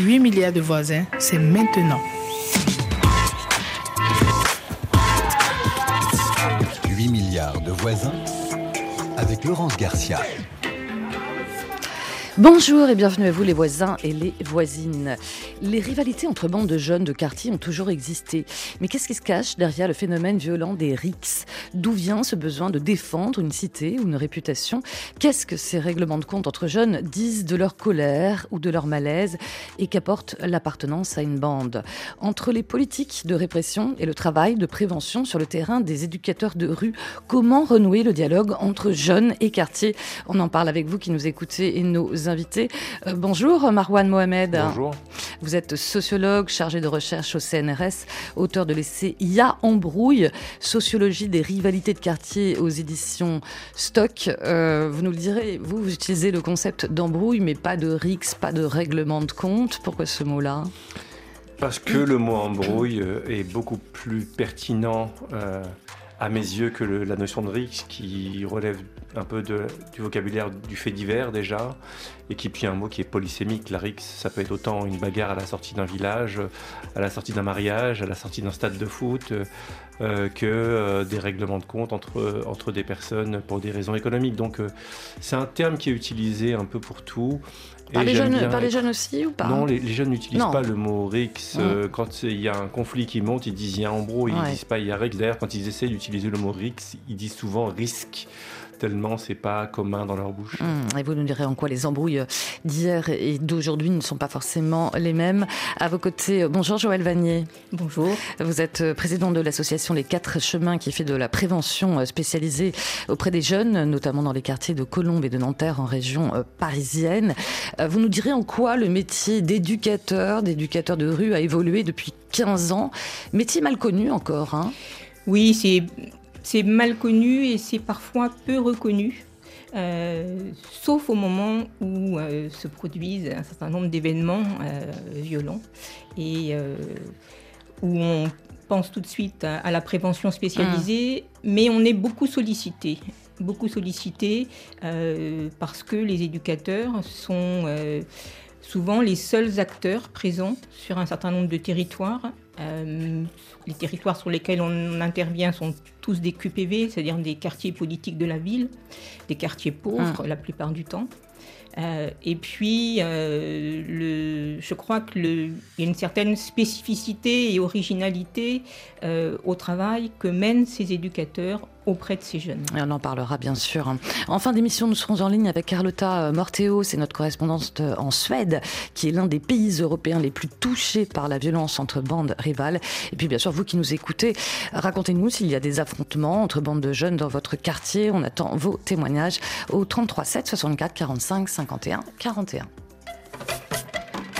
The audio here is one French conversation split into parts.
8 milliards de voisins, c'est maintenant. 8 milliards de voisins avec Laurence Garcia. Bonjour et bienvenue à vous les voisins et les voisines. Les rivalités entre bandes de jeunes de quartier ont toujours existé. Mais qu'est-ce qui se cache derrière le phénomène violent des rixes D'où vient ce besoin de défendre une cité ou une réputation? Qu'est-ce que ces règlements de compte entre jeunes disent de leur colère ou de leur malaise et qu'apporte l'appartenance à une bande? Entre les politiques de répression et le travail de prévention sur le terrain des éducateurs de rue, comment renouer le dialogue entre jeunes et quartier? On en parle avec vous qui nous écoutez et nos invités. Euh, bonjour Marwan Mohamed. Bonjour. Vous êtes sociologue, chargé de recherche au CNRS, auteur de l'essai Ya embrouille, sociologie des rivalités de quartier aux éditions Stock. Euh, vous nous le direz, vous, vous utilisez le concept d'embrouille, mais pas de rix, pas de règlement de compte. Pourquoi ce mot-là? Parce que le mot embrouille euh, est beaucoup plus pertinent euh, à mes yeux que le- la notion de rix qui relève un peu de- du vocabulaire du fait divers déjà et qui puis un mot qui est polysémique. La rix, ça peut être autant une bagarre à la sortie d'un village, à la sortie d'un mariage, à la sortie d'un stade de foot, euh, que euh, des règlements de compte entre, entre des personnes pour des raisons économiques. Donc euh, c'est un terme qui est utilisé un peu pour tout. par les, jeunes, les jeunes aussi ou pas? Non, les, les jeunes n'utilisent pas le mot RIX. euh, quand il y a un conflit qui monte, ils disent il y a embrouille, Ouais. ils disent pas il y a RIX. D'ailleurs, quand ils essaient d'utiliser le mot RIX, ils disent souvent risque, tellement c'est pas commun dans leur bouche. Hum, Et vous nous direz en quoi les embrouilles d'hier et d'aujourd'hui ne sont pas forcément les mêmes. À vos côtés, bonjour Joël Vanier. Bonjour. Vous êtes président de l'association Les Quatre Chemins qui fait de la prévention spécialisée auprès des jeunes, notamment dans les quartiers de Colombes et de Nanterre en région euh, parisienne. Euh, Vous nous direz en quoi le métier d'éducateur, d'éducateur de rue a évolué depuis 15 ans. Métier mal connu encore. Hein? Oui, c'est c'est mal connu et c'est parfois peu reconnu. euh, sauf au moment où euh, se produisent un certain nombre d'événements euh, violents et où on pense tout de suite à, à la prévention spécialisée, mais on est beaucoup sollicité, beaucoup sollicité parce que les éducateurs sont souvent les seuls acteurs présents sur un certain nombre de territoires. Les territoires sur lesquels on intervient sont tous des QPV, c'est-à-dire des quartiers politiques de la ville, des quartiers pauvres la plupart du temps. Euh, et puis, euh, le, je crois qu'il y a une certaine spécificité et originalité euh, au travail que mènent ces éducateurs auprès de ces jeunes. Et on en parlera bien sûr. En fin d'émission, nous serons en ligne avec Carlotta Morteo, c'est notre correspondante en Suède, qui est l'un des pays européens les plus touchés par la violence entre bandes rivales. Et puis bien sûr, vous qui nous écoutez, racontez-nous s'il y a des affrontements entre bandes de jeunes dans votre quartier. On attend vos témoignages au 33 7 64 45 51 41.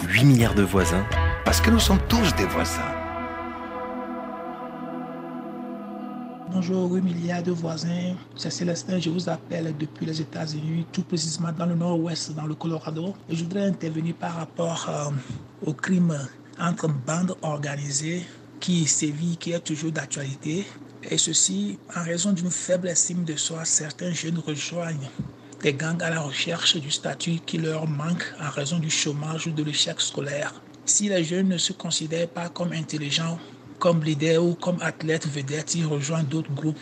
8 milliards de voisins parce que nous sommes tous des voisins. Bonjour, 8 milliards de voisins. C'est Célestin, je vous appelle depuis les États-Unis, tout précisément dans le nord-ouest, dans le Colorado. Et je voudrais intervenir par rapport euh, au crime entre bandes organisées qui sévit, qui est toujours d'actualité. Et ceci, en raison d'une faible estime de soi, certains jeunes rejoignent des gangs à la recherche du statut qui leur manque en raison du chômage ou de l'échec scolaire. Si les jeunes ne se considèrent pas comme intelligents, comme leaders ou comme athlètes vedettes, ils rejoignent d'autres groupes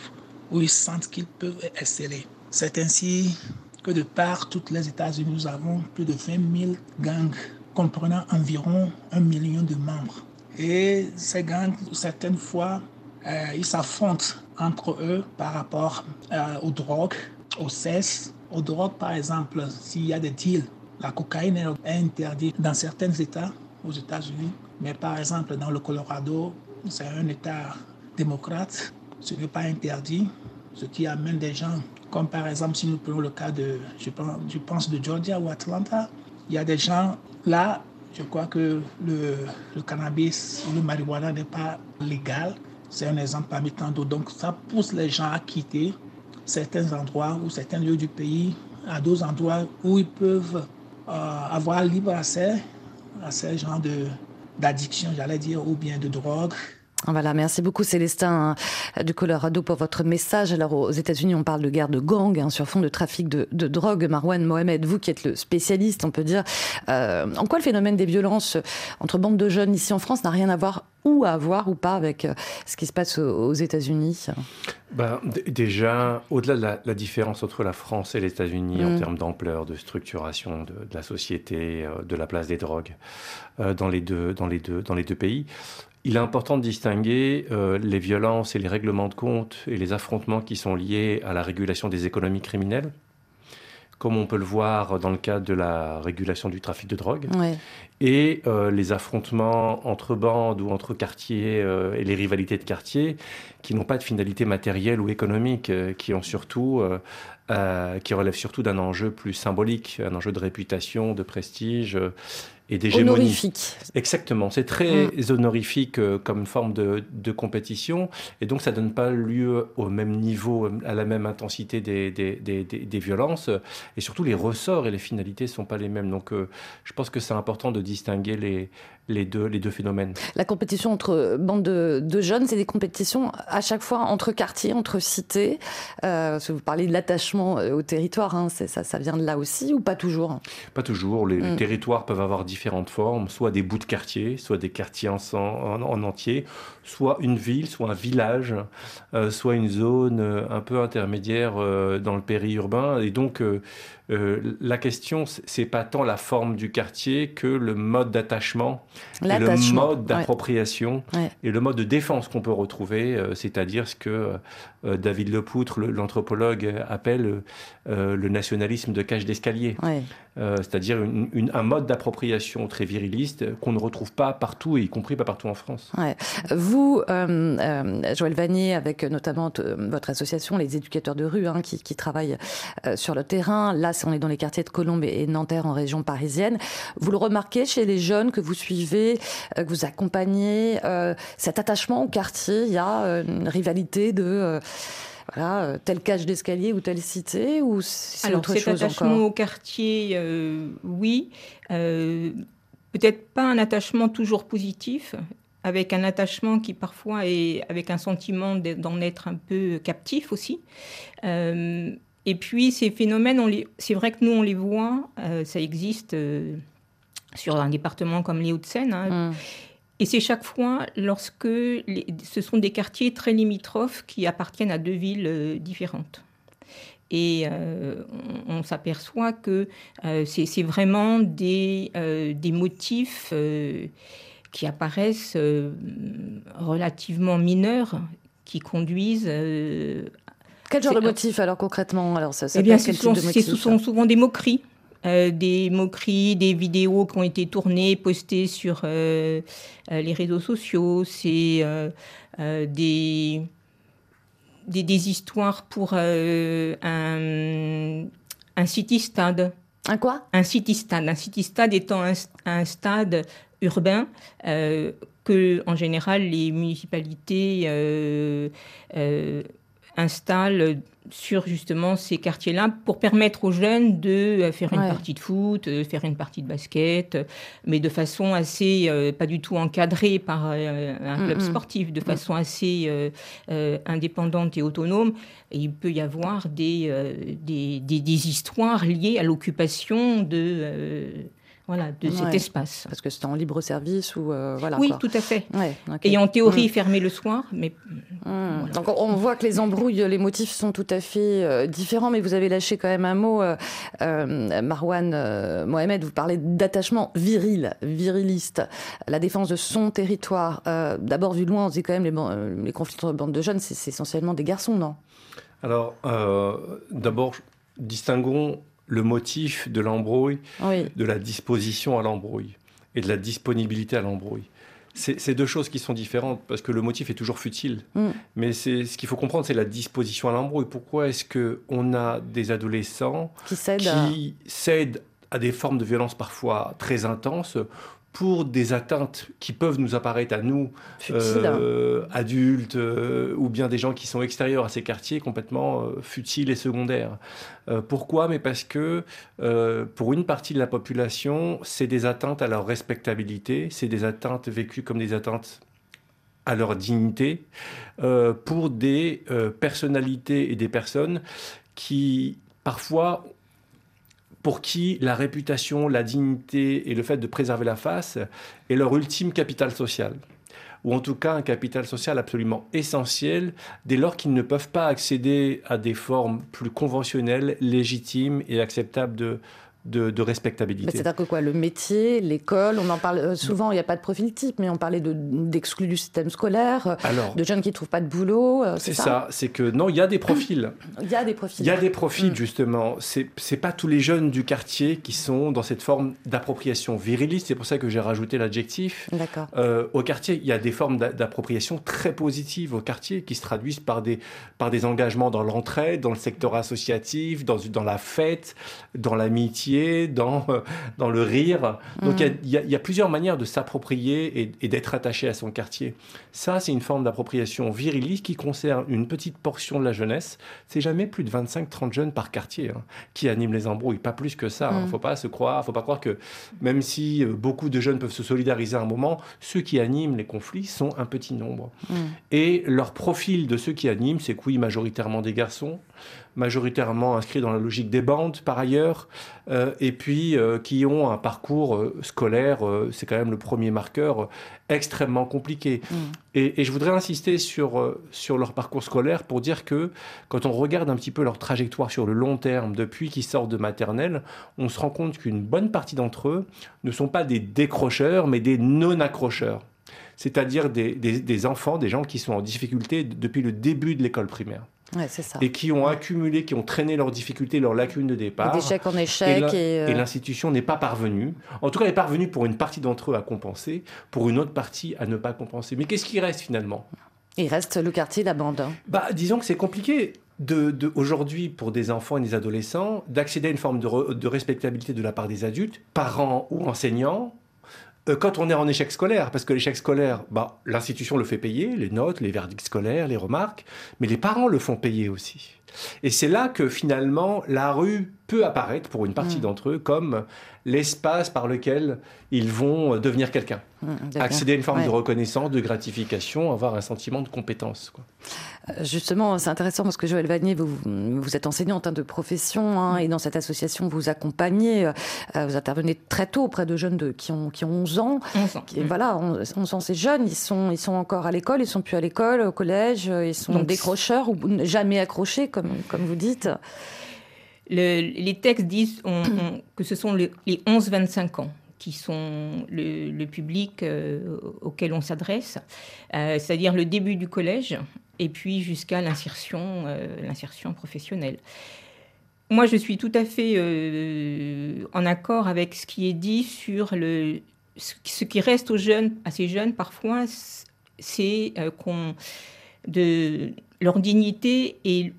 où ils sentent qu'ils peuvent exceller. C'est ainsi que de par toutes les États-Unis, nous avons plus de 20 000 gangs comprenant environ un million de membres. Et ces gangs, certaines fois, euh, ils s'affrontent entre eux par rapport euh, aux drogues, aux cesses. Aux drogues, par exemple, s'il y a des deals, la cocaïne est interdite dans certains États, aux États-Unis. Mais par exemple, dans le Colorado, c'est un État démocrate, ce n'est pas interdit, ce qui amène des gens, comme par exemple si nous prenons le cas de, je pense, de Georgia ou Atlanta, il y a des gens là, je crois que le, le cannabis ou le marijuana n'est pas légal. C'est un exemple parmi tant d'autres. Donc ça pousse les gens à quitter certains endroits ou certains lieux du pays à d'autres endroits où ils peuvent euh, avoir libre accès à ces genres de, d'addiction, j'allais dire, ou bien de drogue. Voilà, merci beaucoup Célestin hein, du Colorado pour votre message. Alors aux États-Unis, on parle de guerre de gang hein, sur fond de trafic de, drogue. Marwan Mohamed, vous qui êtes le spécialiste, on peut dire, euh, en quoi le phénomène des violences entre bandes de jeunes ici en France n'a rien à voir ou à voir ou pas avec euh, ce qui se passe aux, États-Unis? Ben, Déjà, au-delà de la, différence entre la France et les États-Unis en mm. termes d'ampleur, de structuration de, la société, euh, de la place des drogues dans, les deux, dans, les deux, dans les deux pays, il est important de distinguer euh, les violences et les règlements de compte et les affrontements qui sont liés à la régulation des économies criminelles, comme on peut le voir dans le cadre de la régulation du trafic de drogue, et euh, les affrontements entre bandes ou entre quartiers euh, et les rivalités de quartiers qui n'ont pas de finalité matérielle ou économique, qui ont surtout qui relèvent surtout d'un enjeu plus symbolique, un enjeu de réputation, de prestige et d'hégémonie. Honorifique. Exactement. C'est très mm. honorifique euh, comme forme de, de, compétition. Et donc, ça donne pas lieu au même niveau, à la même intensité des, des, des, des violences. Et surtout, les ressorts et les finalités ne sont pas les mêmes. Donc, euh, je pense que c'est important de distinguer les, les deux, les deux phénomènes. La compétition entre bandes de, de jeunes, c'est des compétitions à chaque fois entre quartiers, entre cités. Euh, vous parlez de l'attachement euh, au territoire, hein, ça, ça vient de là aussi ou pas toujours? Pas toujours. Les, mm. territoires peuvent avoir différentes formes, soit des bouts de quartier, soit des quartiers en, en, entier, soit une ville, soit un village, euh, soit une zone euh, un peu intermédiaire dans le périurbain. Et donc, la question, c'est pas tant la forme du quartier que le mode d'attachement, le mode d'appropriation et le mode de défense qu'on peut retrouver, euh, c'est-à-dire ce que euh, David Lepoutre, l'anthropologue, appelle le nationalisme de cage d'escalier. c'est-à-dire un mode d'appropriation très viriliste qu'on ne retrouve pas partout, y compris pas partout en France. Vous, Joël Vanier, avec notamment votre association, les éducateurs de rue, hein, qui, qui, travaillent sur le terrain, là, on est dans les quartiers de Colombes et Nanterre en région parisienne. Vous le remarquez chez les jeunes que vous suivez, euh, que vous accompagnez, euh, cet attachement au quartier, il y a euh, une rivalité de voilà, telle cage d'escalier ou telle cité ou c'est autre cet attachement au quartier, oui. Peut-être pas un attachement toujours positif, avec un attachement qui parfois est avec un sentiment d'en être un peu captif aussi. Et puis ces phénomènes, c'est vrai que nous on les voit, euh, ça existe euh, sur un département comme les Hauts-de-Seine. Hein. Mm. Et c'est chaque fois lorsque ce sont des quartiers très limitrophes qui appartiennent à deux villes euh, différentes. Et on, s'aperçoit que c'est vraiment des, des motifs qui apparaissent relativement mineurs qui conduisent quel genre de motif alors concrètement? Alors ça, Eh bien, ce sont, souvent des moqueries. Euh, des moqueries, des vidéos qui ont été tournées, postées sur euh, euh, les réseaux sociaux. C'est des, des, histoires pour un, un city-stade. Un quoi? Un city-stade. Un city-stade étant un, un stade urbain que, en général, les municipalités installe sur justement ces quartiers-là pour permettre aux jeunes de euh, faire une partie de foot, de euh, faire une partie de basket, mais de façon assez, euh, pas du tout encadrée par un club sportif, de façon assez indépendante et autonome. Et il peut y avoir des, des, des histoires liées à l'occupation de voilà, de cet espace. Parce que c'est en libre service ou euh, voilà. Oui, tout à fait. Et en théorie mm. fermé le soir, mais. Mm. Donc on voit que les embrouilles, les motifs sont tout à fait euh, différents, mais vous avez lâché quand même un mot, euh, Marwan Mohamed. Vous parlez d'attachement viril, viriliste, la défense de son territoire. D'abord vu de loin, on se dit quand même les, les conflits entre bandes de jeunes, c'est essentiellement des garçons, non? Alors d'abord distinguons le motif de l'embrouille, de la disposition à l'embrouille et de la disponibilité à l'embrouille. C'est deux choses qui sont différentes parce que le motif est toujours futile. Mm. Mais c'est ce qu'il faut comprendre, c'est la disposition à l'embrouille. Pourquoi est-ce que on a des adolescents qui cèdent à des formes de violence parfois très intenses pour des atteintes qui peuvent nous apparaître à nous, euh, adultes, euh, ou bien des gens qui sont extérieurs à ces quartiers, complètement euh, futiles et secondaires. pourquoi? Mais parce que pour une partie de la population, c'est des atteintes à leur respectabilité, c'est des atteintes vécues comme des atteintes à leur dignité pour des personnalités et des personnes qui, parfois, pour qui la réputation, la dignité et le fait de préserver la face est leur ultime capital social. Ou en tout cas un capital social absolument essentiel dès lors qu'ils ne peuvent pas accéder à des formes plus conventionnelles, légitimes et acceptables de, de, respectabilité. C'est-à-dire que quoi Le métier, l'école, on en parle euh, souvent, il n'y a pas de profil type, mais on parlait d'exclus du système scolaire, euh, Alors, de jeunes qui ne trouvent pas de boulot. Euh, c'est ça, c'est que non, il y a des profils. Il y a des profils. Il y a des profils, justement. C'est pas tous les jeunes du quartier qui sont dans cette forme d'appropriation viriliste. C'est pour ça que j'ai rajouté l'adjectif. D'accord. au quartier, il y a des formes d'appropriation très positives au quartier qui se traduisent par des, par des engagements dans l'entraide, dans le secteur associatif, dans, dans la fête, dans l'amitié dans, euh, dans le rire. Donc il y, y, a plusieurs manières de s'approprier et, d'être attaché à son quartier. Ça, c'est une forme d'appropriation viriliste qui concerne une petite portion de la jeunesse. C'est jamais plus de 25-30 jeunes par quartier hein, qui animent les embrouilles, pas plus que ça. Il hein. ne mm. faut pas se croire, faut pas croire que même si euh, beaucoup de jeunes peuvent se solidariser à un moment, ceux qui animent les conflits sont un petit nombre. Mm. Et leur profil de ceux qui animent, c'est oui, majoritairement des garçons, majoritairement inscrits dans la logique des bandes par ailleurs, euh, et puis euh, qui ont un parcours euh, scolaire, c'est quand même le premier marqueur, extrêmement compliqué. Mm. Et, je voudrais insister sur, sur leur parcours scolaire pour dire que quand on regarde un petit peu leur trajectoire sur le long terme, depuis qu'ils sortent de maternelle, on se rend compte qu'une bonne partie d'entre eux ne sont pas des décrocheurs, mais des non-accrocheurs c'est-à-dire des, des, enfants, des gens qui sont en difficulté depuis le début de l'école primaire et qui ont accumulé, qui ont traîné leurs difficultés, leurs lacunes de départ. D'échec en échec. Et euh, l'institution n'est pas parvenue. En tout cas, elle est parvenue pour une partie d'entre eux à compenser, pour une autre partie à ne pas compenser. Mais qu'est-ce qui reste finalement? Il reste le quartier, la bande. Bah, disons que c'est compliqué. De, de aujourd'hui, pour des enfants et des adolescents, d'accéder à une forme de, de respectabilité de la part des adultes, parents ou enseignants, quand on est en échec scolaire, parce que l'échec scolaire, bah, l'institution le fait payer, les notes, les verdicts scolaires, les remarques, mais les parents le font payer aussi. Et c'est là que finalement la rue peut apparaître pour une partie mmh. d'entre eux comme l'espace par lequel ils vont devenir quelqu'un. Mmh, Accéder à une forme de reconnaissance, de gratification, avoir un sentiment de compétence. Euh, justement, c'est intéressant parce que Joël Vanier, vous, vous êtes enseignante hein, de profession hein, et dans cette association, vous accompagnez, euh, vous intervenez très tôt auprès de jeunes de, qui, ont, qui ont 11 ans. 11 ans. Et voilà, 11 ans, c'est jeunes, ils sont, ils sont encore à l'école, ils sont plus à l'école, au collège, ils sont décrocheurs ou jamais accrochés, comme, comme vous dites. les textes disent que ce sont les 11-25 ans qui sont le, public euh, auquel on s'adresse, euh, c'est-à-dire le début du collège et puis jusqu'à l'insertion, euh, l'insertion professionnelle. Moi, je suis tout à fait en accord avec ce qui est dit sur le, ce qui reste aux jeunes, à ces jeunes parfois, c'est qu'on de leur dignité et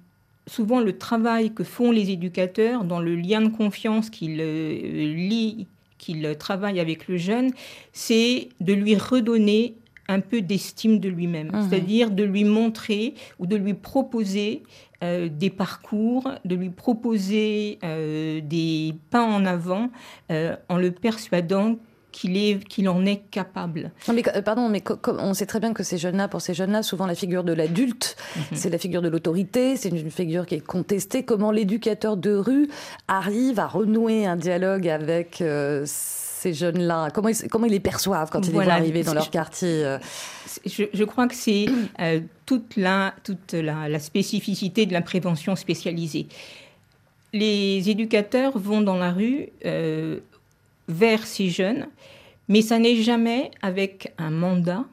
souvent le travail que font les éducateurs dans le lien de confiance qu'ils lient qu'il travaille avec le jeune, c'est de lui redonner un peu d'estime de lui-même, mhm. c'est-à-dire de lui montrer ou de lui proposer euh, des parcours, de lui proposer euh, des pas en avant euh, en le persuadant qu'il en est capable. mais, euh, pardon, mais on sait très bien que ces jeunes-là, pour ces jeunes-là, souvent la figure de l'adulte, mhm. c'est la figure de l'autorité, c'est une figure qui est contestée. Comment l'éducateur de rue arrive à renouer un dialogue avec euh, ces jeunes-là? Comment ils, comment ils les perçoivent quand ils les voient arriver dans leur quartier euh? je, crois que c'est toute, la, toute la, spécificité de la prévention spécialisée. Les éducateurs vont dans la rue vers ces jeunes, mais ça n'est jamais avec un mandat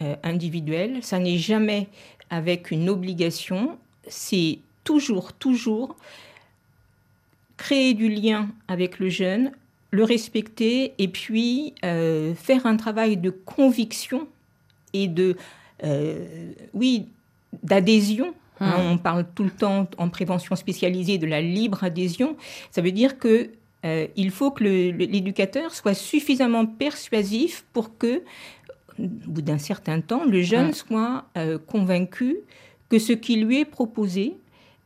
euh, individuel, ça n'est jamais avec une obligation, c'est toujours, toujours créer du lien avec le jeune, le respecter et puis euh, faire un travail de conviction et de, euh, oui, d'adhésion. Mmh. on parle tout le temps en prévention spécialisée de la libre adhésion. Ça veut dire que euh, il faut que l'éducateur soit suffisamment persuasif pour que, au bout d'un certain temps, le jeune soit euh, convaincu que ce qui lui est proposé,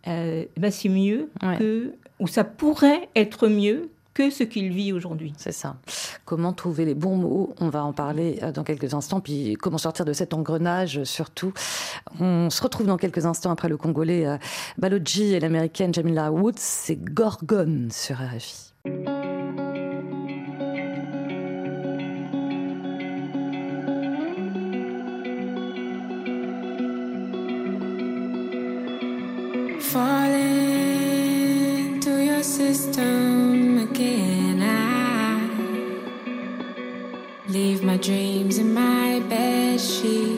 euh, ben, c'est mieux que, ou ça pourrait être mieux que ce qu'il vit aujourd'hui. C'est ça. Comment trouver les bons mots? On va en parler dans quelques instants. Puis comment sortir de cet engrenage surtout? On se retrouve dans quelques instants après le Congolais Baloji et l'Américaine Jamila Woods. C'est Gorgone sur RFI. Falling to your system again. I leave my dreams in my bed sheets,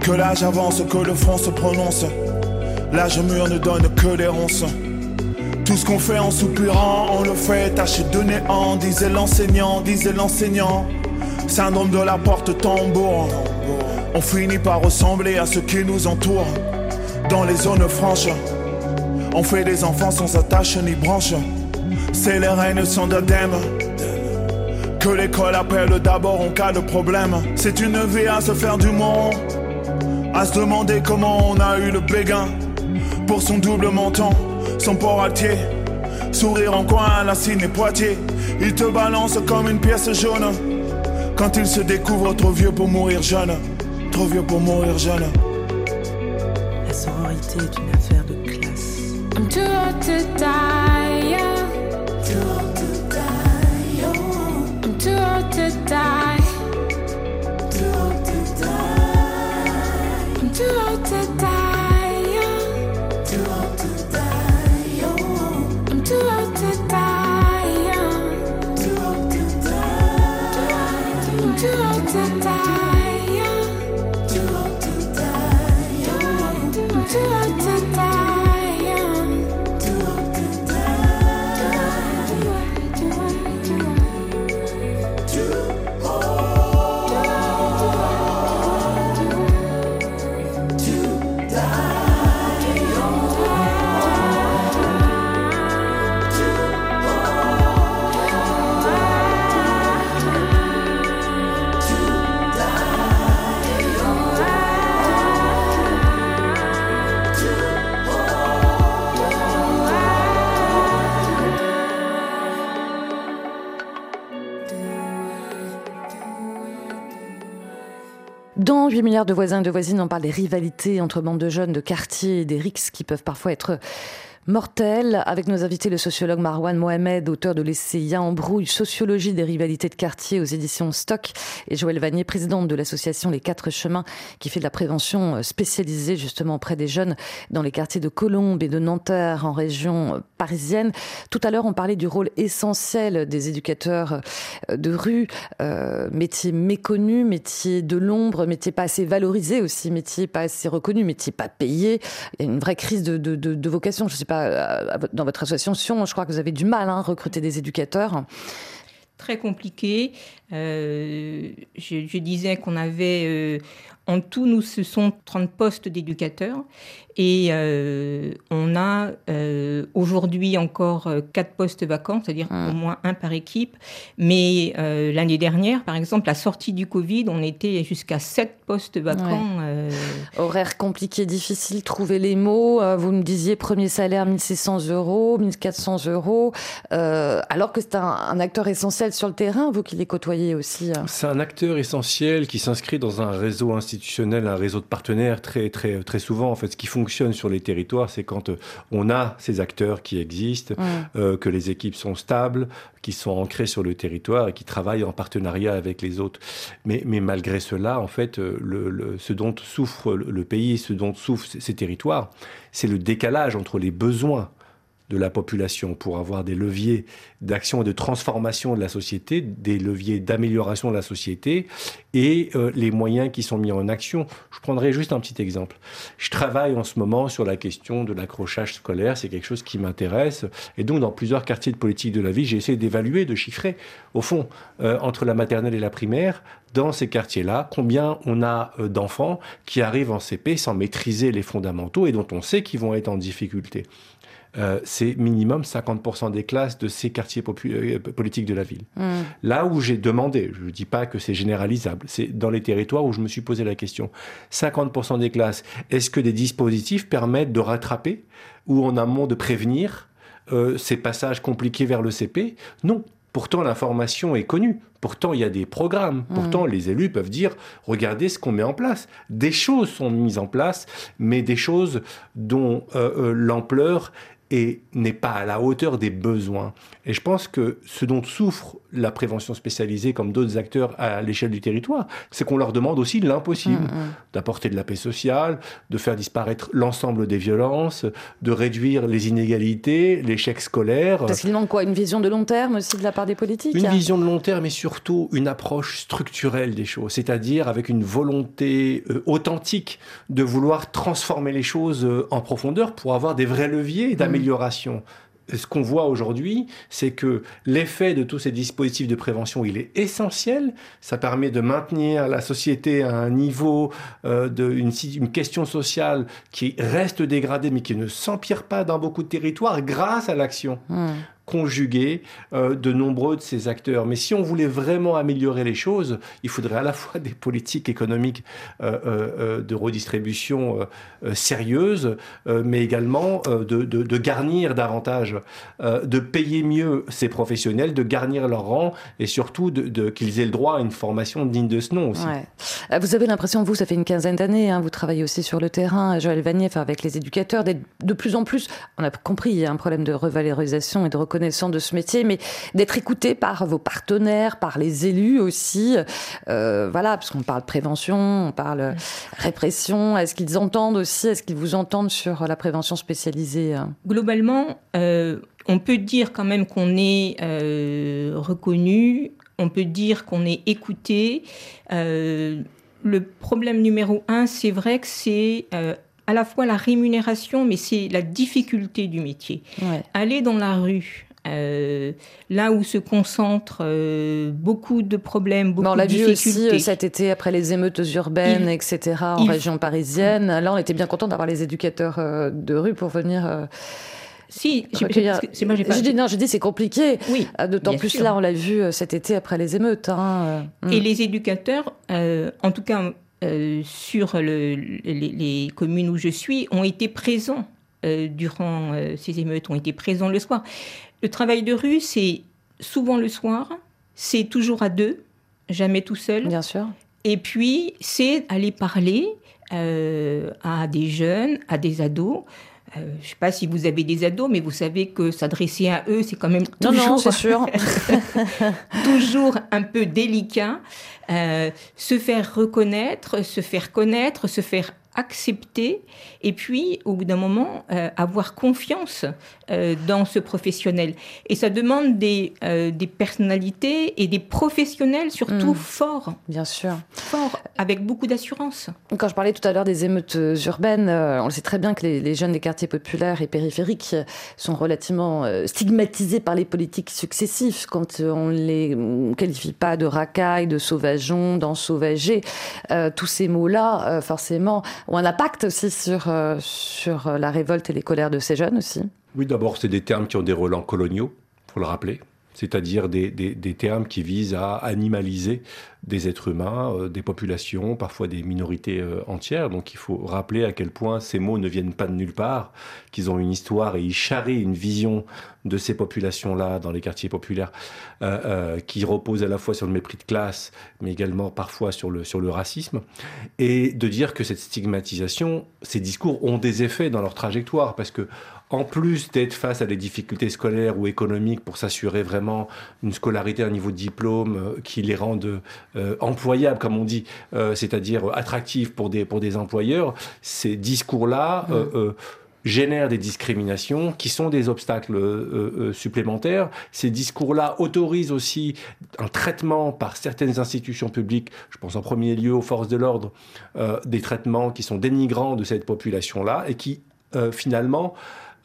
Que l'âge avance, que le front se prononce. L'âge mûr ne donne que des ronces. Tout ce qu'on fait en soupirant, on le fait taché de néant, disait l'enseignant, disait l'enseignant. Syndrome de la porte tambour. On finit par ressembler à ce qui nous entoure. Dans les zones franches, on fait des enfants sans attache ni branche. C'est les reines sans d'adème. Que l'école appelle d'abord en cas de problème. C'est une vie à se faire du monde. À se demander comment on a eu le béguin. Pour son double menton, son port altier. Sourire en coin à la Cine et Poitiers. Il te balance comme une pièce jaune. Quand il se découvre trop vieux pour mourir jeune. Trop vieux pour mourir jeune. La sororité est une affaire de classe. I'm too old to die young. Too old die. 8 milliards de voisins et de voisines, on parle des rivalités entre bandes de jeunes de quartier et des rixes qui peuvent parfois être mortelles. Avec nos invités, le sociologue Marwan Mohamed, auteur de l'essai Ya embrouille, sociologie des rivalités de quartier aux éditions Stock, et Joël Vanier, présidente de l'association Les Quatre Chemins, qui fait de la prévention spécialisée justement auprès des jeunes dans les quartiers de Colombes et de Nanterre en région parisienne. Tout à l'heure, on parlait du rôle essentiel des éducateurs de rue, euh, métier méconnu, métier de l'ombre, métier pas assez valorisé aussi, métier pas assez reconnu, métier pas payé. Il y a une vraie crise de, de, de, de vocation. Je sais pas, dans votre association, je crois que vous avez du mal à hein, recruter des éducateurs. Très compliqué. Euh, je, je, disais qu'on avait euh, en tout, nous, ce sont 30 postes d'éducateurs et euh, on a euh, aujourd'hui encore 4 postes vacants, c'est-à-dire mmh. au moins un par équipe. Mais euh, l'année dernière, par exemple, la sortie du Covid, on était jusqu'à 7 postes vacants. Ouais. Horaire compliqué, difficile, trouver les mots. Vous me disiez premier salaire 1600 euros, 1400 euros, alors que c'est un, un, acteur essentiel sur le terrain, vous qui les côtoyez aussi. C'est un acteur essentiel qui s'inscrit dans un réseau institutionnel, un réseau de partenaires très, très, très souvent. En fait, ce qui fonctionne sur les territoires, c'est quand on a ces acteurs qui existent, mmh. euh, que les équipes sont stables, qui sont ancrées sur le territoire et qui travaillent en partenariat avec les autres. Mais, mais malgré cela, en fait, le, le, ce dont souffre le pays, ce dont souffrent ces territoires, c'est le décalage entre les besoins de la population pour avoir des leviers d'action et de transformation de la société, des leviers d'amélioration de la société et euh, les moyens qui sont mis en action. Je prendrai juste un petit exemple. Je travaille en ce moment sur la question de l'accrochage scolaire, c'est quelque chose qui m'intéresse et donc dans plusieurs quartiers de politique de la vie, j'ai essayé d'évaluer, de chiffrer au fond euh, entre la maternelle et la primaire dans ces quartiers-là, combien on a euh, d'enfants qui arrivent en CP sans maîtriser les fondamentaux et dont on sait qu'ils vont être en difficulté. Euh, c'est minimum 50% des classes de ces quartiers euh, politiques de la ville. Mmh. Là où j'ai demandé, je ne dis pas que c'est généralisable, c'est dans les territoires où je me suis posé la question, 50% des classes, est-ce que des dispositifs permettent de rattraper ou en amont de prévenir euh, ces passages compliqués vers le CP Non. Pourtant, l'information est connue. Pourtant, il y a des programmes. Pourtant, les élus peuvent dire, regardez ce qu'on met en place. Des choses sont mises en place, mais des choses dont euh, l'ampleur et n'est pas à la hauteur des besoins. Et je pense que ce dont souffre la prévention spécialisée, comme d'autres acteurs à l'échelle du territoire, c'est qu'on leur demande aussi l'impossible, d'apporter de la paix sociale, de faire disparaître l'ensemble des violences, de réduire les inégalités, l'échec scolaire. Parce qu'il manque quoi? Une vision de long terme aussi de la part des politiques? Une vision de long terme et surtout une approche structurelle des choses, c'est-à-dire avec une volonté euh, authentique de vouloir transformer les choses euh, en profondeur pour avoir des vrais leviers d'amélioration. Ce qu'on voit aujourd'hui, c'est que l'effet de tous ces dispositifs de prévention, il est essentiel. Ça permet de maintenir la société à un niveau euh, une question sociale qui reste dégradée, mais qui ne s'empire pas dans beaucoup de territoires grâce à l'action Mmh. Conjuguer euh, de nombreux de ces acteurs. Mais si on voulait vraiment améliorer les choses, il faudrait à la fois des politiques économiques euh, euh, de redistribution sérieuses, mais également de, de- garnir davantage, de payer mieux ces professionnels, de garnir leur rang et surtout de, qu'ils aient le droit à une formation digne de ce nom aussi. Vous avez l'impression, vous, ça fait une quinzaine d'années, hein, vous travaillez aussi sur le terrain, Joël Vanier, enfin, avec les éducateurs, d'être de plus en plus, on a compris, il y a un problème de revalorisation et de reconnaissance de ce métier, mais d'être écouté par vos partenaires, par les élus aussi, euh, voilà, parce qu'on parle prévention, on parle répression, est-ce qu'ils entendent aussi, est-ce qu'ils vous entendent sur la prévention spécialisée hein? Globalement, euh, on peut dire quand même qu'on est euh, reconnu, on peut dire qu'on est écouté. Le problème numéro un, c'est vrai que c'est à la fois la rémunération, mais c'est la difficulté du métier. Ouais. Aller dans la rue. Euh, là où se concentrent euh, beaucoup de problèmes, beaucoup Mais on l'a vu aussi euh, cet été après les émeutes urbaines, Il- etc., en il- région parisienne. Là, on était bien content d'avoir les éducateurs de rue pour venir. Si, recueillir- c'est moi j'ai pas. Je dis non, je dis c'est compliqué. Oui, Euh, D'autant plus sûr. là, on l'a vu cet été après les émeutes. hein, Et mm. les éducateurs, en tout cas sur le- les, les communes où je suis, ont été présents durant euh, ces émeutes, ont été présents le soir. Le travail de rue, c'est souvent le soir, c'est toujours à deux, jamais tout seul. Bien sûr. Et puis, c'est aller parler euh, à des jeunes, à des ados. Euh, je ne sais pas si vous avez des ados, mais vous savez que s'adresser à eux, c'est quand même Non, toujours, non, c'est sûr. toujours un peu délicat. Euh, se faire reconnaître, se faire connaître, se faire accepter, et puis, au bout d'un moment, euh, avoir confiance euh, dans ce professionnel. Et ça demande des, euh, des personnalités et des professionnels surtout Mm. forts, Bien sûr. forts, avec beaucoup d'assurance. Quand je parlais tout à l'heure des émeutes urbaines, on le sait très bien que les, les jeunes des quartiers populaires et périphériques sont relativement stigmatisés par les politiques successives quand on les on qualifie pas de racailles, de sauvageons, d'ensauvagés. Tous ces mots-là, forcément, ont un impact aussi sur, euh, sur euh, la révolte et les colères de ces jeunes aussi. Oui, d'abord, c'est des termes qui ont des relents coloniaux, faut le rappeler. C'est-à-dire des, des- termes qui visent à animaliser des êtres humains, euh, des populations, parfois des minorités euh, entières. Donc il faut rappeler à quel point ces mots ne viennent pas de nulle part, qu'ils ont une histoire et ils charrient une vision de ces populations-là dans les quartiers populaires, euh, qui repose à la fois sur le mépris de classe, mais également parfois sur le, sur le racisme. Et de dire que cette stigmatisation, ces discours ont des effets dans leur trajectoire, parce que en plus d'être face à des difficultés scolaires ou économiques pour s'assurer vraiment une scolarité, un niveau de diplôme euh, qui les rende euh, employables, comme on dit, euh, c'est-à-dire attractifs pour des, pour des employeurs, ces discours-là euh, euh, génèrent des discriminations qui sont des obstacles euh, euh, supplémentaires. Ces discours-là autorisent aussi un traitement par certaines institutions publiques, je pense en premier lieu aux forces de l'ordre, euh, des traitements qui sont dénigrants de cette population-là et qui euh, finalement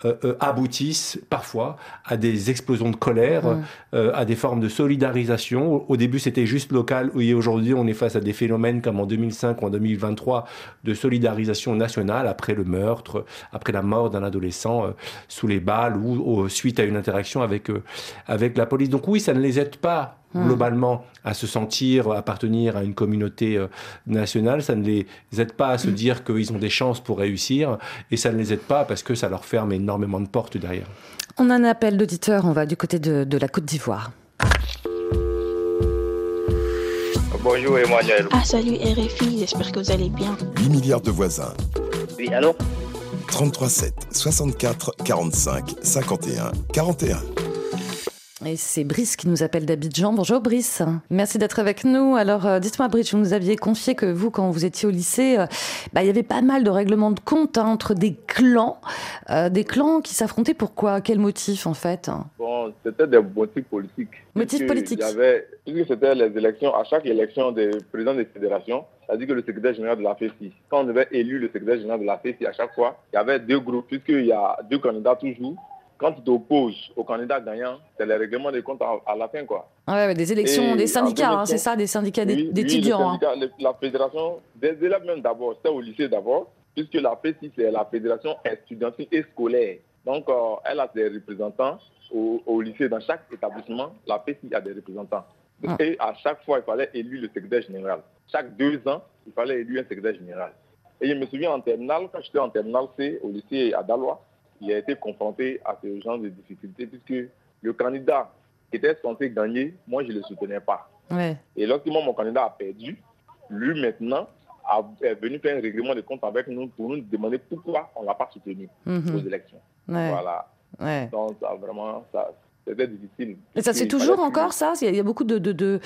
euh, euh, aboutissent parfois à des explosions de colère, euh, à des formes de solidarisation. Au, au début, c'était juste local, et aujourd'hui, on est face à des phénomènes comme en 2005 ou en 2023 de solidarisation nationale après le meurtre, après la mort d'un adolescent euh, sous les balles ou, ou suite à une interaction avec, avec la police. Donc oui, ça ne les aide pas Mm. globalement à se sentir appartenir à une communauté euh, nationale, ça ne les aide pas à se dire qu'ils ont des chances pour réussir et ça ne les aide pas parce que ça leur ferme énormément de portes derrière. On a un appel d'auditeur, on va du côté de, de la Côte d'Ivoire. Bonjour Emmanuel. Ah salut RFI, j'espère que vous allez bien. 8 milliards de voisins. Oui, allô? 33 7 64 45 51 41. Et c'est Brice qui nous appelle d'Abidjan. Bonjour Brice, merci d'être avec nous. Alors euh, dites-moi Brice, vous nous aviez confié que vous, quand vous étiez au lycée, euh, bah, il y avait pas mal de règlements de compte hein, entre des clans, euh, des clans qui s'affrontaient. Pourquoi? Quel motif en fait? Bon, c'était des motifs politiques. Motifs politiques. il y avait- Puisque c'était les élections, à chaque élection des présidents des fédérations, c'est-à-dire que le secrétaire général de la FECI, quand on avait élu le secrétaire général de la FECI, à chaque fois, il y avait deux groupes, puisqu'il y a deux candidats toujours. Quand tu t'opposes au candidat gagnant, c'est le règlement des comptes à, à la fin, quoi. Ouais, ouais, des élections, Et des syndicats, hein, 2015, c'est ça, des syndicats d'é- Oui, oui, d'étudiants. le hein. la fédération des élèves même d'abord, c'était au lycée d'abord, puisque la FECI, c'est la fédération estudiantine et scolaire. Donc, euh, elle a des représentants au, au lycée. Dans chaque établissement, la FECI a des représentants. Ah. Et à chaque fois, il fallait élire le secrétaire général. Chaque deux ans, il fallait élire un secrétaire général. Et je me souviens en terminale, quand j'étais en terminale C au lycée à Dalois, il a été confronté à ce genre de difficultés, puisque le candidat qui était censé gagner, moi, je ne le soutenais pas. Ouais. Et lorsque moi, mon candidat a perdu, lui maintenant a- est venu faire un règlement de compte avec nous pour nous demander pourquoi on ne l'a pas soutenu Mhm. aux élections. Ouais. Voilà. Ouais. Donc, ça, vraiment, ça, c'était difficile. Et ça, c'est toujours encore ça? Il y a- beaucoup de, de, de,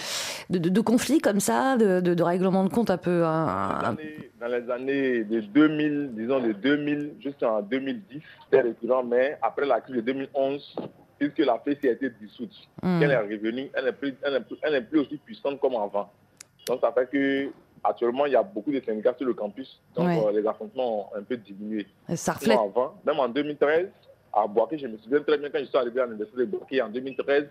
de, de- de conflits comme ça, de, règlements de compte un peu. Dans les années de 2000, disons de 2000 jusqu'en 2010, c'était récurrent, mais après la crise de 2011, puisque la PCI a été dissoute, Mm. elle est revenue, elle n'est plus, plus- elle n'est plus aussi puissante comme avant. Donc ça fait que actuellement il y a beaucoup de syndicats sur le campus, donc Ouais. euh, les affrontements ont un peu diminué. Et ça reflète. avant, même en 2013, à Boaké, je me souviens très bien quand je suis arrivé à l'université de Boaké en 2013,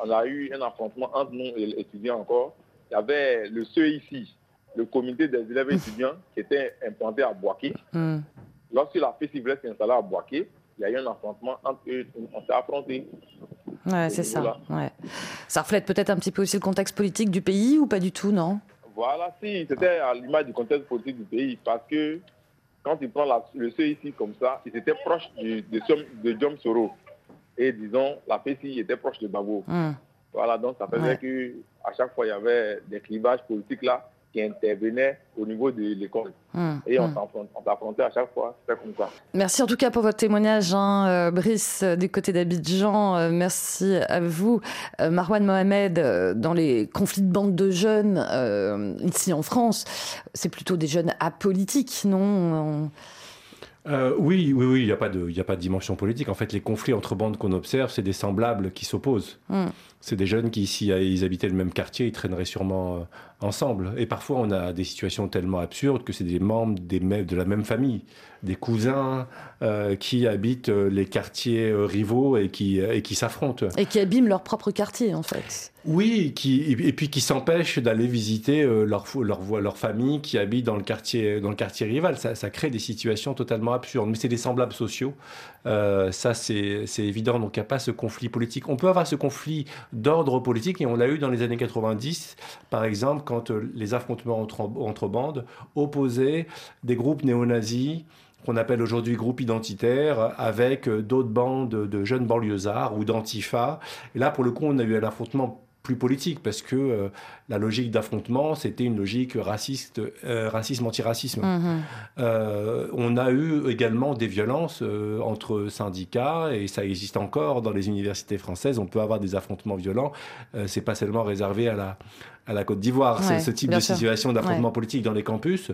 on a eu un affrontement entre nous et les étudiants encore. Il y avait le CEIC, le comité des élèves étudiants, qui était implanté à Boaké. Mm. Lorsque la FECI voulait s'installer à Boaké, il y a eu un affrontement entre eux, on s'est affrontés. Ouais, ce c'est ça. Ouais. Ça reflète peut-être un petit peu aussi le contexte politique du pays ou pas du tout, non? Voilà, si, c'était à l'image du contexte politique du pays, parce que quand tu prends la- le CEIC comme ça, ils étaient proches du- de, de Diom Soro. Et disons, la FECI était proche de Babo. Mm. Voilà, donc ça faisait Ouais. que à chaque fois, il y avait des clivages politiques là qui intervenaient au niveau de l'école. Mm. Et on Mm. on s'affrontait à chaque fois, c'était comme ça. Merci en tout cas pour votre témoignage, hein, euh, Brice, euh, du côté d'Abidjan. Euh, merci à vous, Euh, Marwan Mohamed. euh, dans les conflits de bandes de jeunes euh, ici en France, c'est plutôt des jeunes apolitiques, non? On- Euh, oui, oui, oui, il n'y a, pas de- il y a pas de dimension politique. En fait, les conflits entre bandes qu'on observe, c'est des semblables qui s'opposent. Mm. C'est des jeunes qui, si euh, ils habitaient le même quartier, ils traîneraient sûrement euh, ensemble. Et parfois, on a des situations tellement absurdes que c'est des membres des de la même famille, des cousins euh, qui habitent les quartiers rivaux et qui, et qui s'affrontent. Et qui abîment leur propre quartier, en fait. Oui, qui, et puis qui s'empêchent d'aller visiter leur, leur, leur famille qui habite dans le quartier, dans le quartier rival. Ça, ça crée des situations totalement absurdes. Mais c'est des semblables sociaux. Euh, ça, c'est évident. Donc, il n'y a pas ce conflit politique. On peut avoir ce conflit d'ordre politique, et on l'a eu dans les années 90, par exemple, quand euh, les affrontements entre, bandes opposaient des groupes néo-nazis qu'on appelle aujourd'hui groupes identitaires, avec euh, d'autres bandes de jeunes banlieusards ou d'antifa. Et là, pour le coup, on a eu un affrontement plus politique parce que euh, la logique d'affrontement c'était une logique raciste euh, racisme antiracisme Mhm. Euh, on a eu également des violences euh, entre syndicats et ça existe encore dans les universités françaises on peut avoir des affrontements violents c'est pas seulement réservé à la à la Côte d'Ivoire, Ouais, c'est ce type de sûr. situation d'affrontement Ouais. politique dans les campus.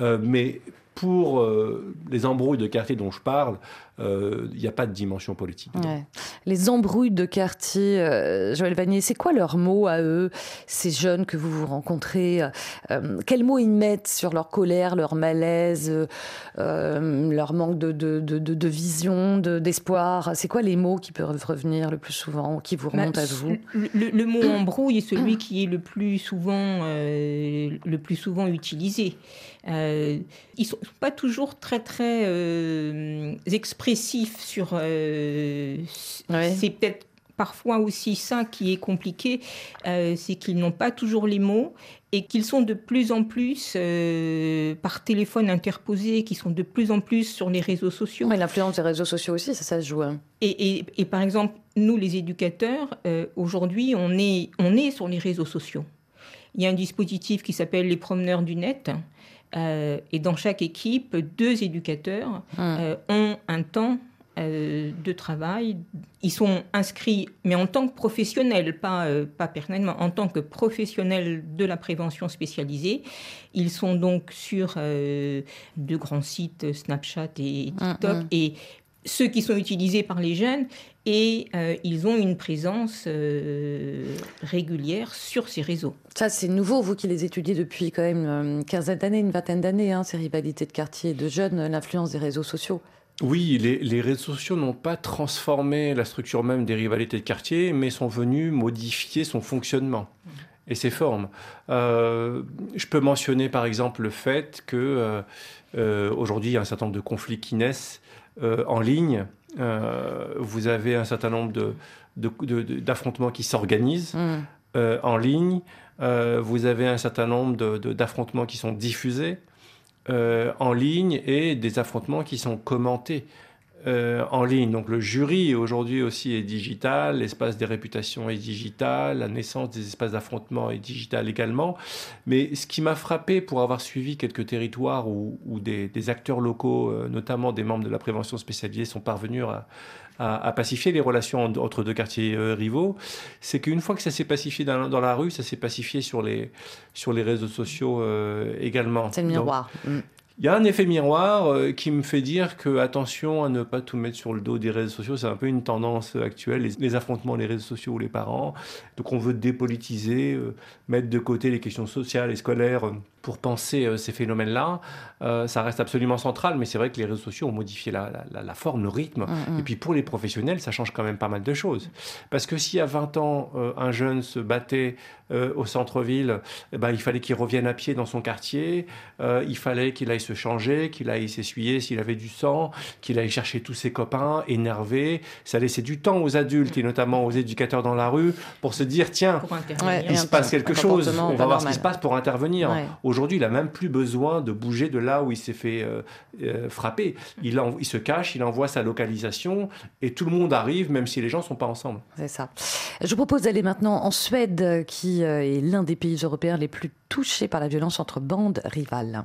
Euh, mais pour euh, les embrouilles de quartier dont je parle, euh, il n'y a pas de dimension politique. Ouais. Les embrouilles de quartier, euh, Joël Vanier, c'est quoi leurs mots à eux, ces jeunes que vous vous rencontrez euh, Quels mots ils mettent sur leur colère, leur malaise, leur manque de, de, de, de- de vision, de- d'espoir? C'est quoi les mots qui peuvent revenir le plus souvent, qui vous Bah, remontent à vous? le, le- le mot embrouille est celui qui est le plus souvent, euh, le plus souvent utilisé. Euh, ils sont pas toujours très très euh, expressifs sur. euh, C'est peut-être parfois aussi ça qui est compliqué, c'est qu'ils n'ont pas toujours les mots et qu'ils sont de plus en plus euh, par téléphone interposé, qui sont de plus en plus sur les réseaux sociaux. Mais l'influence des réseaux sociaux aussi, ça, ça se joue. hein. Et, et- et par exemple, nous, les éducateurs, euh, aujourd'hui, on est, on est sur les réseaux sociaux. Il y a un dispositif qui s'appelle les promeneurs du net. euh, et dans chaque équipe, deux éducateurs euh, ont un temps euh, de travail. Ils sont inscrits, mais en tant que professionnels, pas, pas personnellement, en tant que professionnels de la prévention spécialisée. Ils sont donc sur de grands sites Snapchat et TikTok. mm. Et ceux qui sont utilisés par les jeunes et euh, ils ont une présence euh, régulière sur ces réseaux. Ça, c'est nouveau, vous qui les étudiez depuis quand même euh, une quinzaine d'années, une vingtaine d'années, hein, ces rivalités de quartier et de jeunes, euh, l'influence des réseaux sociaux. Oui, les, les réseaux sociaux n'ont pas transformé la structure même des rivalités de quartier, mais sont venus modifier son fonctionnement et ses formes. Euh, je peux mentionner par exemple le fait que euh, euh, aujourd'hui il y a un certain nombre de conflits qui naissent euh, en ligne. Euh, vous avez un certain nombre de, de- de- de- d'affrontements qui s'organisent Mm. euh, en ligne. Euh, vous avez un certain nombre d'affrontements qui sont diffusés euh, en ligne et des affrontements qui sont commentés euh, en ligne. Donc le jury aujourd'hui aussi est digital, l'espace des réputations est digital, la naissance des espaces d'affrontement est digital également. Mais ce qui m'a frappé pour avoir suivi quelques territoires où, où des, des acteurs locaux, euh, notamment des membres de la prévention spécialisée, sont parvenus à, à- à pacifier les relations en- entre deux quartiers euh, rivaux, c'est qu'une fois que ça s'est pacifié dans, dans la rue, ça s'est pacifié sur les, sur les réseaux sociaux également. C'est le Donc, miroir. Il y a un effet miroir euh, qui me fait dire que attention à ne pas tout mettre sur le dos des réseaux sociaux. C'est un peu une tendance actuelle, les, les affrontements, les réseaux sociaux ou les parents. Donc on veut dépolitiser, euh, mettre de côté les questions sociales et scolaires euh, pour penser euh, ces phénomènes-là. Euh, ça reste absolument central, mais c'est vrai que les réseaux sociaux ont modifié la, la- la- la forme, le rythme. Mm, mm. Et puis pour les professionnels, ça change quand même pas mal de choses. Parce que si à 20 ans, euh, un jeune se battait euh, au centre-ville, eh ben, il fallait qu'il revienne à pied dans son quartier, euh, il fallait qu'il aille se changer, qu'il aille s'essuyer s'il avait du sang, qu'il aille chercher tous ses copains, énervé. Ça laissait du temps aux adultes et notamment aux éducateurs dans la rue pour se dire, tiens, il se passe quelque chose, on va voir ce qui se passe pour intervenir. Ouais. Aujourd'hui, il n'a même plus besoin de bouger de là où il s'est fait euh, euh, frapper. Il, en- il se cache, il envoie sa localisation et tout le monde arrive, même si les gens ne sont pas ensemble. C'est ça. Je vous propose d'aller maintenant en Suède, qui euh, est l'un des pays européens les plus touchés par la violence entre bandes rivales.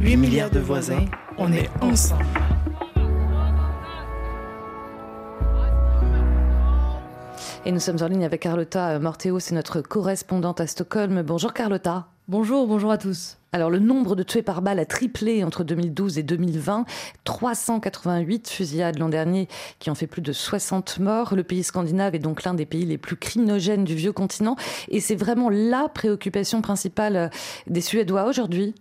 8 milliards de voisins, on est ensemble. Et nous sommes en ligne avec Carlotta Morteo, c'est notre correspondante à Stockholm. Bonjour Carlotta. Bonjour, bonjour à tous. Alors le nombre de tués par balle a triplé entre 2012 et 2020. 388 fusillades l'an dernier qui ont fait plus de 60 morts. Le pays scandinave est donc l'un des pays les plus criminogènes du vieux continent. Et c'est vraiment la préoccupation principale des Suédois aujourd'hui.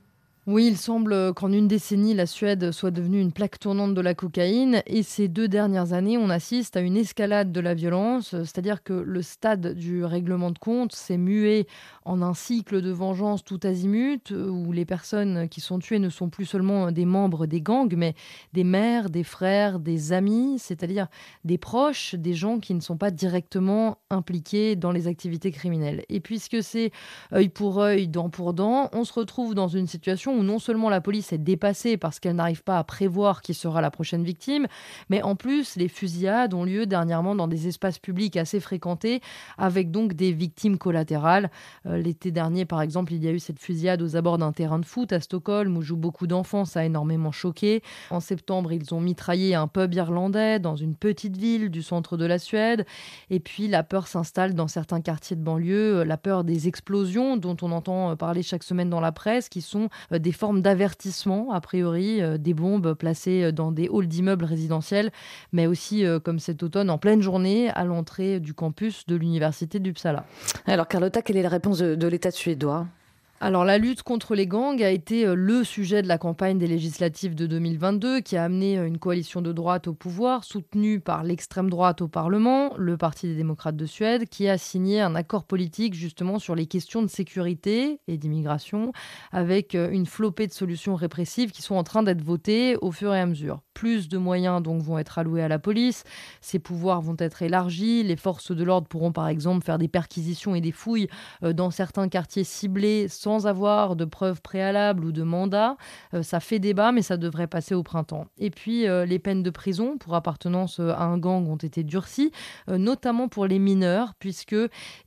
Oui, il semble qu'en une décennie, la Suède soit devenue une plaque tournante de la cocaïne. Et ces deux dernières années, on assiste à une escalade de la violence. C'est-à-dire que le stade du règlement de compte s'est mué en un cycle de vengeance tout azimut, où les personnes qui sont tuées ne sont plus seulement des membres des gangs, mais des mères, des frères, des amis, c'est-à-dire des proches, des gens qui ne sont pas directement impliqués dans les activités criminelles. Et puisque c'est œil pour œil, dent pour dent, on se retrouve dans une situation où non seulement la police est dépassée parce qu'elle n'arrive pas à prévoir qui sera la prochaine victime, mais en plus, les fusillades ont lieu dernièrement dans des espaces publics assez fréquentés, avec donc des victimes collatérales. Euh, l'été dernier, par exemple, il y a eu cette fusillade aux abords d'un terrain de foot à Stockholm où jouent beaucoup d'enfants. Ça a énormément choqué. En septembre, ils ont mitraillé un pub irlandais dans une petite ville du centre de la Suède. Et puis, la peur s'installe dans certains quartiers de banlieue, euh, la peur des explosions dont on entend euh, parler chaque semaine dans la presse, qui sont des formes d'avertissement, a priori, des bombes placées dans des halls d'immeubles résidentiels, mais aussi, comme cet automne, en pleine journée, à l'entrée du campus de l'université d'Uppsala. Alors, Carlotta, quelle est la réponse de, de l'État suédois? Alors la lutte contre les gangs a été euh, le sujet de la campagne des législatives de 2022 qui a amené euh, une coalition de droite au pouvoir soutenue par l'extrême droite au Parlement, le Parti des démocrates de Suède, qui a signé un accord politique justement sur les questions de sécurité et d'immigration avec euh, une flopée de solutions répressives qui sont en train d'être votées au fur et à mesure. Plus de moyens donc vont être alloués à la police, ses pouvoirs vont être élargis, les forces de l'ordre pourront par exemple faire des perquisitions et des fouilles dans certains quartiers ciblés sans avoir de preuves préalables ou de mandat. Euh, ça fait débat, mais ça devrait passer au printemps. Et puis, euh, les peines de prison pour appartenance euh, à un gang ont été durcies, notamment pour les mineurs, puisque,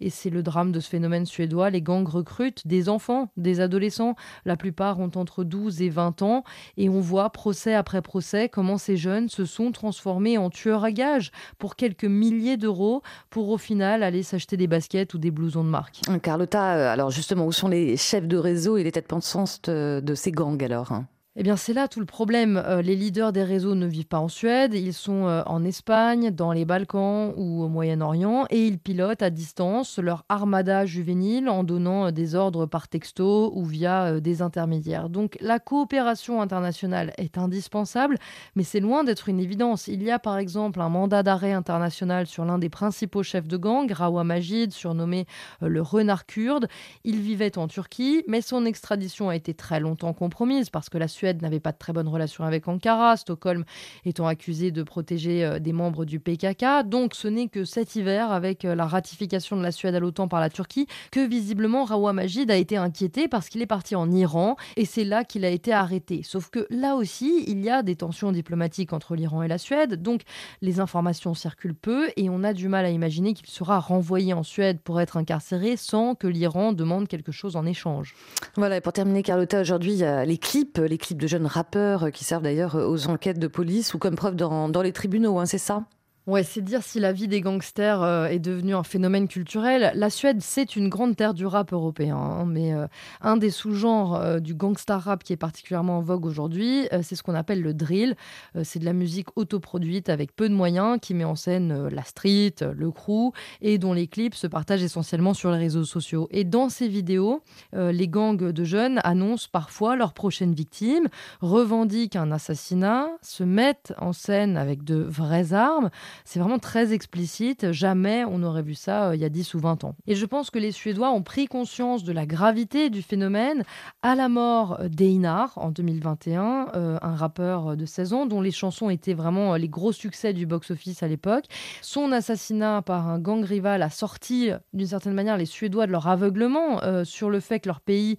et c'est le drame de ce phénomène suédois, les gangs recrutent des enfants, des adolescents. La plupart ont entre 12 et 20 ans. Et on voit, procès après procès, ces jeunes se sont transformés en tueurs à gages pour quelques milliers d'euros, pour au final aller s'acheter des baskets ou des blousons de marque. Carlotta, alors justement, où sont les chef de réseau et les têtes pensantes de ces gangs alors hein? Eh bien, c'est là tout le problème. Euh, les leaders des réseaux ne vivent pas en Suède, ils sont euh, en Espagne, dans les Balkans ou au Moyen-Orient, et ils pilotent à distance leur armada juvénile en donnant euh, des ordres par texto ou via des intermédiaires. Donc, la coopération internationale est indispensable, mais c'est loin d'être une évidence. Il y a par exemple un mandat d'arrêt international sur l'un des principaux chefs de gang, Rawa Majid, surnommé le renard kurde. Il vivait en Turquie, mais son extradition a été très longtemps compromise parce que la Suède n'avait pas de très bonnes relations avec Ankara, Stockholm étant accusé de protéger euh, des membres du PKK. Donc ce n'est que cet hiver, avec euh, la ratification de la Suède à l'OTAN par la Turquie, que visiblement Rawa Majid a été inquiété parce qu'il est parti en Iran et c'est là qu'il a été arrêté. Sauf que là aussi, il y a des tensions diplomatiques entre l'Iran et la Suède, donc les informations circulent peu et on a du mal à imaginer qu'il sera renvoyé en Suède pour être incarcéré sans que l'Iran demande quelque chose en échange. Voilà, et pour terminer, Carlotta, aujourd'hui, les clips, les clips de jeunes rappeurs qui servent d'ailleurs aux enquêtes de police ou comme preuve dans, dans les tribunaux, hein, c'est ça? Ouais, c'est dire si la vie des gangsters euh, est devenue un phénomène culturel. La Suède, c'est une grande terre du rap européen, hein, mais euh, un des sous-genres euh, du gangsta rap qui est particulièrement en vogue aujourd'hui, c'est ce qu'on appelle le drill. c'est de la musique autoproduite avec peu de moyens qui met en scène la street, le crew et dont les clips se partagent essentiellement sur les réseaux sociaux. Et dans ces vidéos, les gangs de jeunes annoncent parfois leur prochaine victime, revendiquent un assassinat, se mettent en scène avec de vraies armes. C'est vraiment très explicite. Jamais on aurait vu ça euh, il y a 10 ou 20 ans. Et je pense que les Suédois ont pris conscience de la gravité du phénomène à la mort d'Einar en 2021, euh, un rappeur de 16 ans dont les chansons étaient vraiment euh, les gros succès du box-office à l'époque. Son assassinat par un gang rival a sorti d'une certaine manière les Suédois de leur aveuglement sur le fait que leur pays,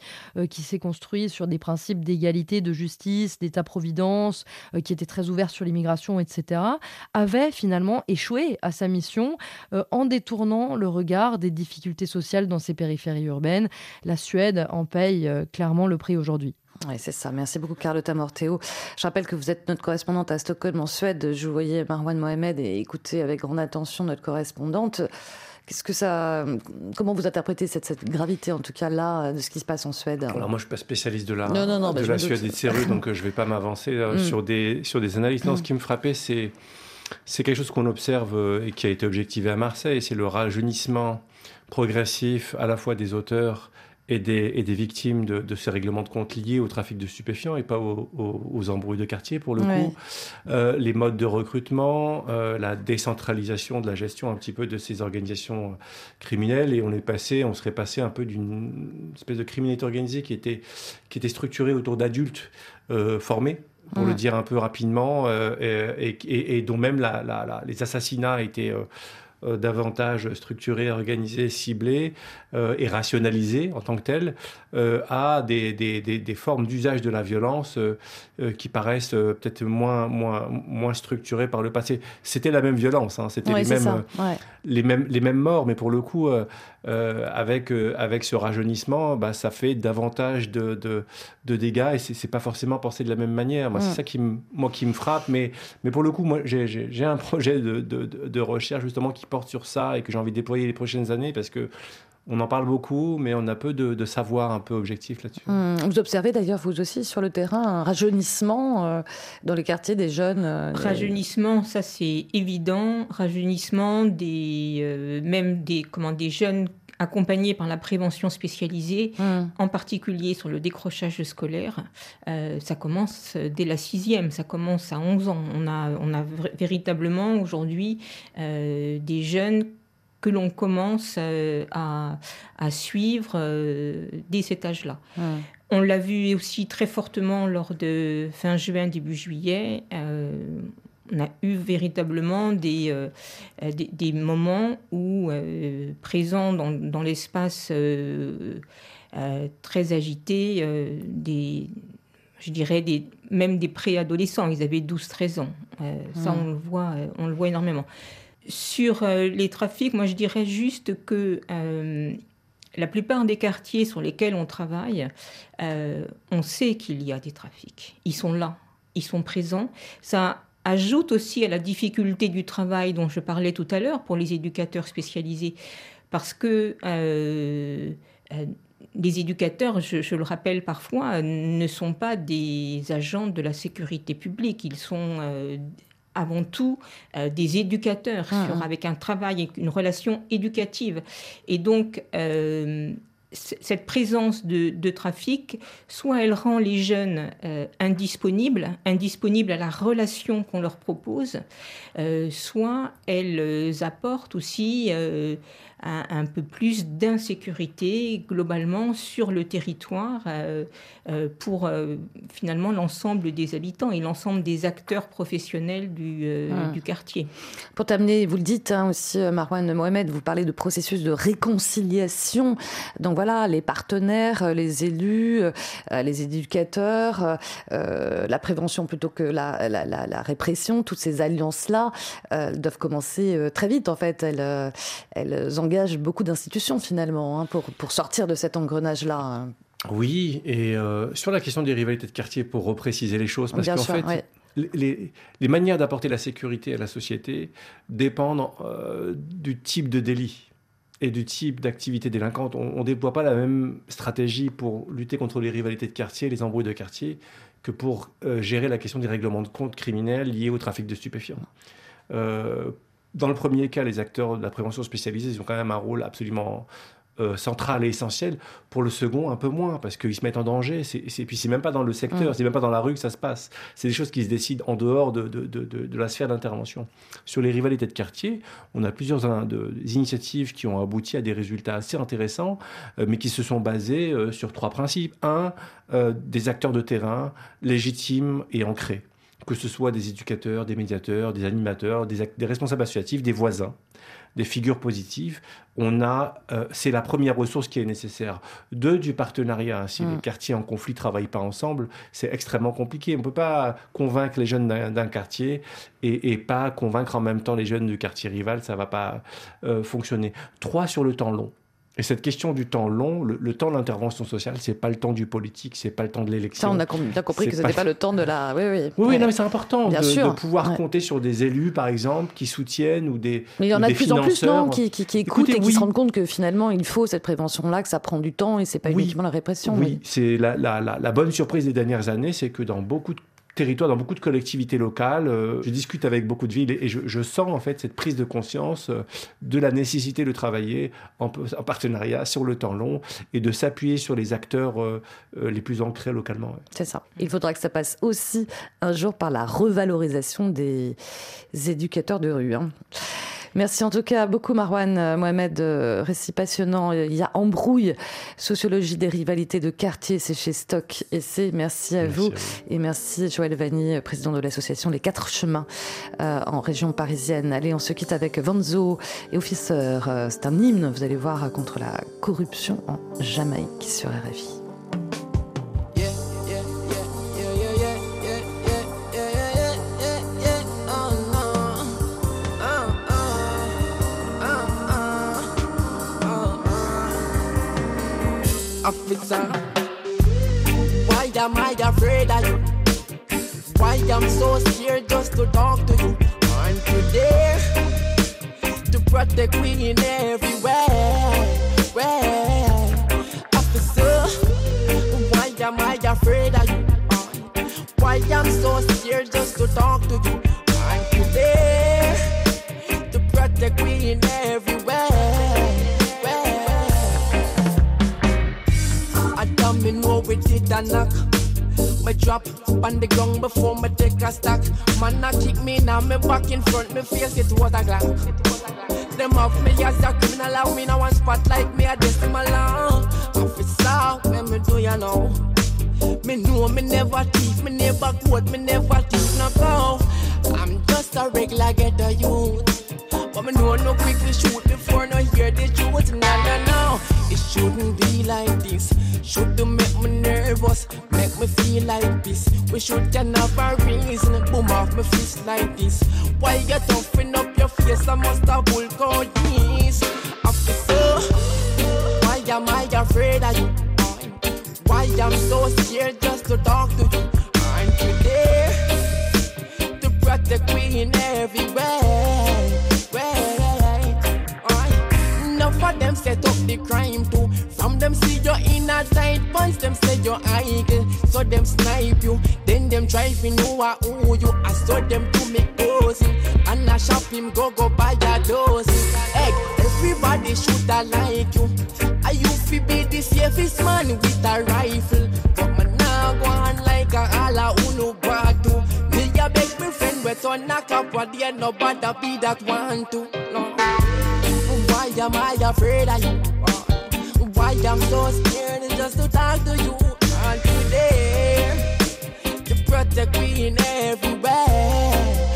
qui s'est construit sur des principes d'égalité, de justice, d'État-providence, qui était très ouvert sur l'immigration, etc., avait finalement échoué à sa mission euh, en détournant le regard des difficultés sociales dans ces périphéries urbaines. La Suède en paye euh, clairement le prix aujourd'hui. Oui, c'est ça. Merci beaucoup, Carlotta Morteo. Je rappelle que vous êtes notre correspondante à Stockholm, en Suède. Je voyais Marwan Mohamed et écoutez avec grande attention notre correspondante. Qu'est-ce que ça, comment vous interprétez cette, cette, gravité, en tout cas là, de ce qui se passe en Suède? Alors moi, je suis pas spécialiste de la, non, non, non, de la Suède et de ses rues, donc je vais pas m'avancer mm. sur des sur des analyses. Non, ce qui me frappait, c'est c'est quelque chose qu'on observe euh, et qui a été objectivé à Marseille, c'est le rajeunissement progressif à la fois des auteurs et des, et des victimes de, ces règlements de compte liés au trafic de stupéfiants et pas aux, embrouilles de quartier pour le coup. Euh, les modes de recrutement, euh, la décentralisation de la gestion un petit peu de ces organisations criminelles et on est passé, on serait passé un peu d'une espèce de criminalité organisée qui était, qui était structurée autour d'adultes formés pour le dire un peu rapidement, euh, et, et, dont même la, la, les assassinats étaient euh, euh, davantage structurée, organisée, ciblée euh, et rationalisée en tant que telle, euh, à des, des, des, des formes d'usage de la violence euh, qui paraissent peut-être moins, moins, moins structurées par le passé. C'était la même violence, hein, c'était Ouais, les, c'est mêmes, ça, ouais. les, mêmes, les mêmes morts, mais pour le coup, euh, avec, euh, avec ce rajeunissement, bah, ça fait davantage de, de, de dégâts et c'est pas forcément pensé de la même manière. Moi, Mm. c'est ça qui, me- moi, qui me frappe, mais, mais pour le coup, moi, j'ai- un projet de, de, de- de recherche justement qui porte sur ça et que j'ai envie de déployer les prochaines années parce que on en parle beaucoup, mais on a peu de, de savoir un peu objectif là-dessus. Hum, Vous observez d'ailleurs, vous aussi, sur le terrain, un rajeunissement euh, dans les quartiers des jeunes. euh, des- Rajeunissement, ça c'est évident. Rajeunissement des euh, même des comment des jeunes accompagnés par la prévention spécialisée, Hum. en particulier sur le décrochage scolaire. Euh, ça commence dès la sixième, ça commence à 11 ans. On a on a véritablement aujourd'hui euh, des jeunes que l'on commence euh, à, à suivre euh, dès cet âge-là. On l'a vu aussi très fortement lors de fin juin, début juillet. Euh, on a eu véritablement des, euh, des, des moments où, euh, présents dans, dans l'espace très agité, des, je dirais des, même des préadolescents, ils avaient 12-13 ans. Ça, on le, voit, on le voit énormément. Sur euh, les trafics, moi je dirais juste que euh, la plupart des quartiers sur lesquels on travaille, euh, on sait qu'il y a des trafics. Ils sont là, ils sont présents. Ça ajoute aussi à la difficulté du travail dont je parlais tout à l'heure pour les éducateurs spécialisés, parce que les éducateurs, je, le rappelle parfois, ne sont pas des agents de la sécurité publique. Ils sont avant tout euh, des éducateurs Ah, sur- ah. avec un travail, une relation éducative. Et donc, euh, cette présence de, de trafic, soit elle rend les jeunes euh, indisponibles, indisponibles à la relation qu'on leur propose, euh, soit elle euh, apporte aussi euh, un, un peu plus d'insécurité globalement sur le territoire pour finalement l'ensemble des habitants et l'ensemble des acteurs professionnels du, Ah. du quartier. Pour t'amener, vous le dites hein, aussi, Marwan Mohamed, vous parlez de processus de réconciliation. Donc voilà, les partenaires, euh, les élus, euh, les éducateurs, euh, la prévention plutôt que la, la, la- la répression, toutes ces alliances-là doivent commencer très vite. En fait, elles, elles engagent beaucoup d'institutions finalement hein, pour, pour sortir de cet engrenage-là. hein. Oui, et euh, sur la question des rivalités de quartier, pour repréciser les choses, parce qu'en fait, ouais. les, les- les manières d'apporter la sécurité à la société dépendent euh, du type de délit et du type d'activité délinquante. On ne déploie pas la même stratégie pour lutter contre les rivalités de quartier, les embrouilles de quartier, que pour euh, gérer la question des règlements de compte criminels liés au trafic de stupéfiants. Euh, dans le premier cas, les acteurs de la prévention spécialisée, ils ont quand même un rôle absolument euh, central et essentiel. Pour le second, un peu moins, parce qu'ils se mettent en danger. C'est, puis c'est même pas dans le secteur, Mm. c'est même pas dans la rue que ça se passe. C'est des choses qui se décident en dehors de, de, de, de- la sphère d'intervention. Sur les rivalités de quartier, on a plusieurs de- des initiatives qui ont abouti à des résultats assez intéressants, euh, mais qui se sont basés euh, sur trois principes. Un, euh, des acteurs de terrain légitimes et ancrés que ce soit des éducateurs, des médiateurs, des animateurs, des, responsables associatifs, des voisins, des figures positives. On a, euh, c'est la première ressource qui est nécessaire. Deux, du partenariat. Si Mm. les quartiers en conflit travaillent pas ensemble, c'est extrêmement compliqué. On peut pas convaincre les jeunes d'un, quartier et, et pas convaincre en même temps les jeunes du quartier rival. Ça va pas euh, fonctionner. Trois, sur le temps long. Et cette question du temps long, le, le temps de l'intervention sociale, c'est pas le temps du politique, c'est pas le temps de l'élection. Ça, on a com- compris que ce n'était pas le temps de la. Oui, oui. oui, oui, non, mais c'est important Bien de, sûr. de pouvoir Ouais. compter sur des élus, par exemple, qui soutiennent ou des. Mais il y en a de plus en plus, non, qui, qui, qui écoutent Écoutez, et qui oui. se rendent compte que finalement, il faut cette prévention-là, que ça prend du temps et c'est pas Oui. uniquement la répression. Oui, c'est la, la, la, la bonne surprise des dernières années, c'est que dans beaucoup de territoires, dans beaucoup de collectivités locales, euh, je discute avec beaucoup de villes et, je, sens en fait cette prise de conscience euh, de la nécessité de travailler en, en partenariat sur le temps long et de s'appuyer sur les acteurs euh, les plus ancrés localement. C'est ça. Il faudra que ça passe aussi un jour par la revalorisation des éducateurs de rue. hein. Merci en tout cas beaucoup Marwan euh, Mohamed, euh, récit passionnant. Il y a Embrouille, sociologie des rivalités de quartier, c'est chez Stock et c'est merci à vous et merci Joël Vanny, président de l'association Les Quatre Chemins euh, en région parisienne. Allez, on se quitte avec Vanzo et Officer. Euh, C'est un hymne, vous allez voir, contre la corruption en Jamaïque sur RFI. Officer, why am I afraid of you? Why I'm so scared just to talk to you? You there to protect me in everywhere? Where? Officer, why am I afraid of you? Why I'm so scared just to talk to you? You there to protect me in everywhere? It a knock. Me drop on the ground before me take a stack. Man, I kick me now, me back in front, me face it was a glock. Them off me as a criminal, me now one spot like me a long. Officer, when me do you know? Me know me never thief, me never quote, me never thief no go. I'm just a regular ghetto youth. But me know no quickly shoot before no hear the truth. No, no, no. It shouldn't be like this. Should make me nervous, make me feel like this. We should have a reason. Boom off my fist like this. Why you toughen up your face? I must have bulk out this. Officer, why am I afraid of you? Why I'm so scared just to talk to you? Aren't you there to protect me in everywhere? Set up the crime too. From them see you in a tight pants, them say you're idle. So them snipe you, then them try to know a who you. I saw them to me posing. And I shop him, go go buy a dozen. Egg, everybody should I like you. I you fi be the safest man with a rifle. But man now go on like a ala unu badu. Me a beg me friend knock up what the end nobody be that one to. No. Why am I afraid of you? Why I'm so scared just to talk to you? Aren't you there to protect me in everywhere? Where?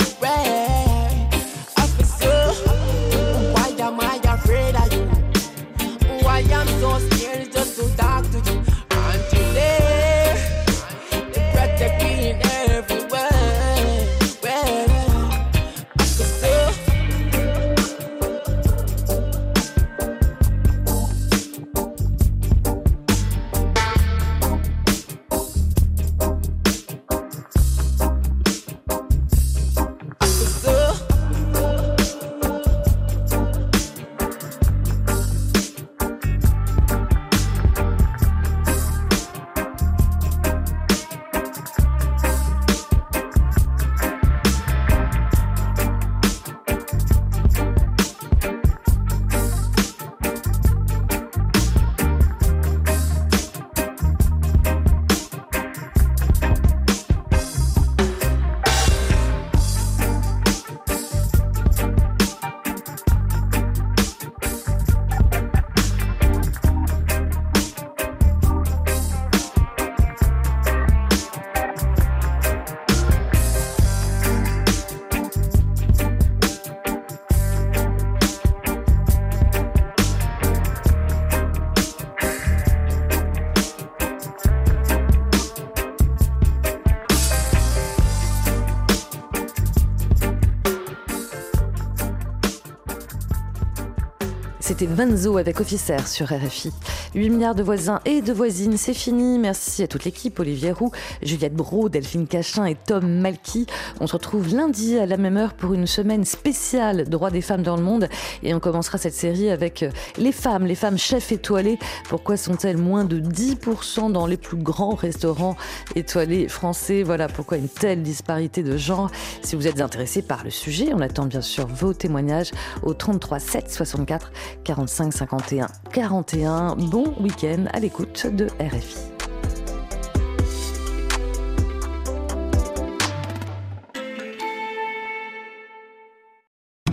Vanzo avec Officer sur RFI. 8 milliards de voisins et de voisines, c'est fini. Merci à toute l'équipe, Olivier Roux, Juliette Brault, Delphine Cachin et Tom Malky. On se retrouve lundi à la même heure pour une semaine spéciale droits des femmes dans le monde. Et on commencera cette série avec les femmes, les femmes chefs étoilées. Pourquoi sont-elles moins de 10% dans les plus grands restaurants étoilés français? Voilà pourquoi une telle disparité de genre. Si vous êtes intéressé par le sujet, on attend bien sûr vos témoignages au 33 7 64 45 51 41. Bon week-end à l'écoute de RFI.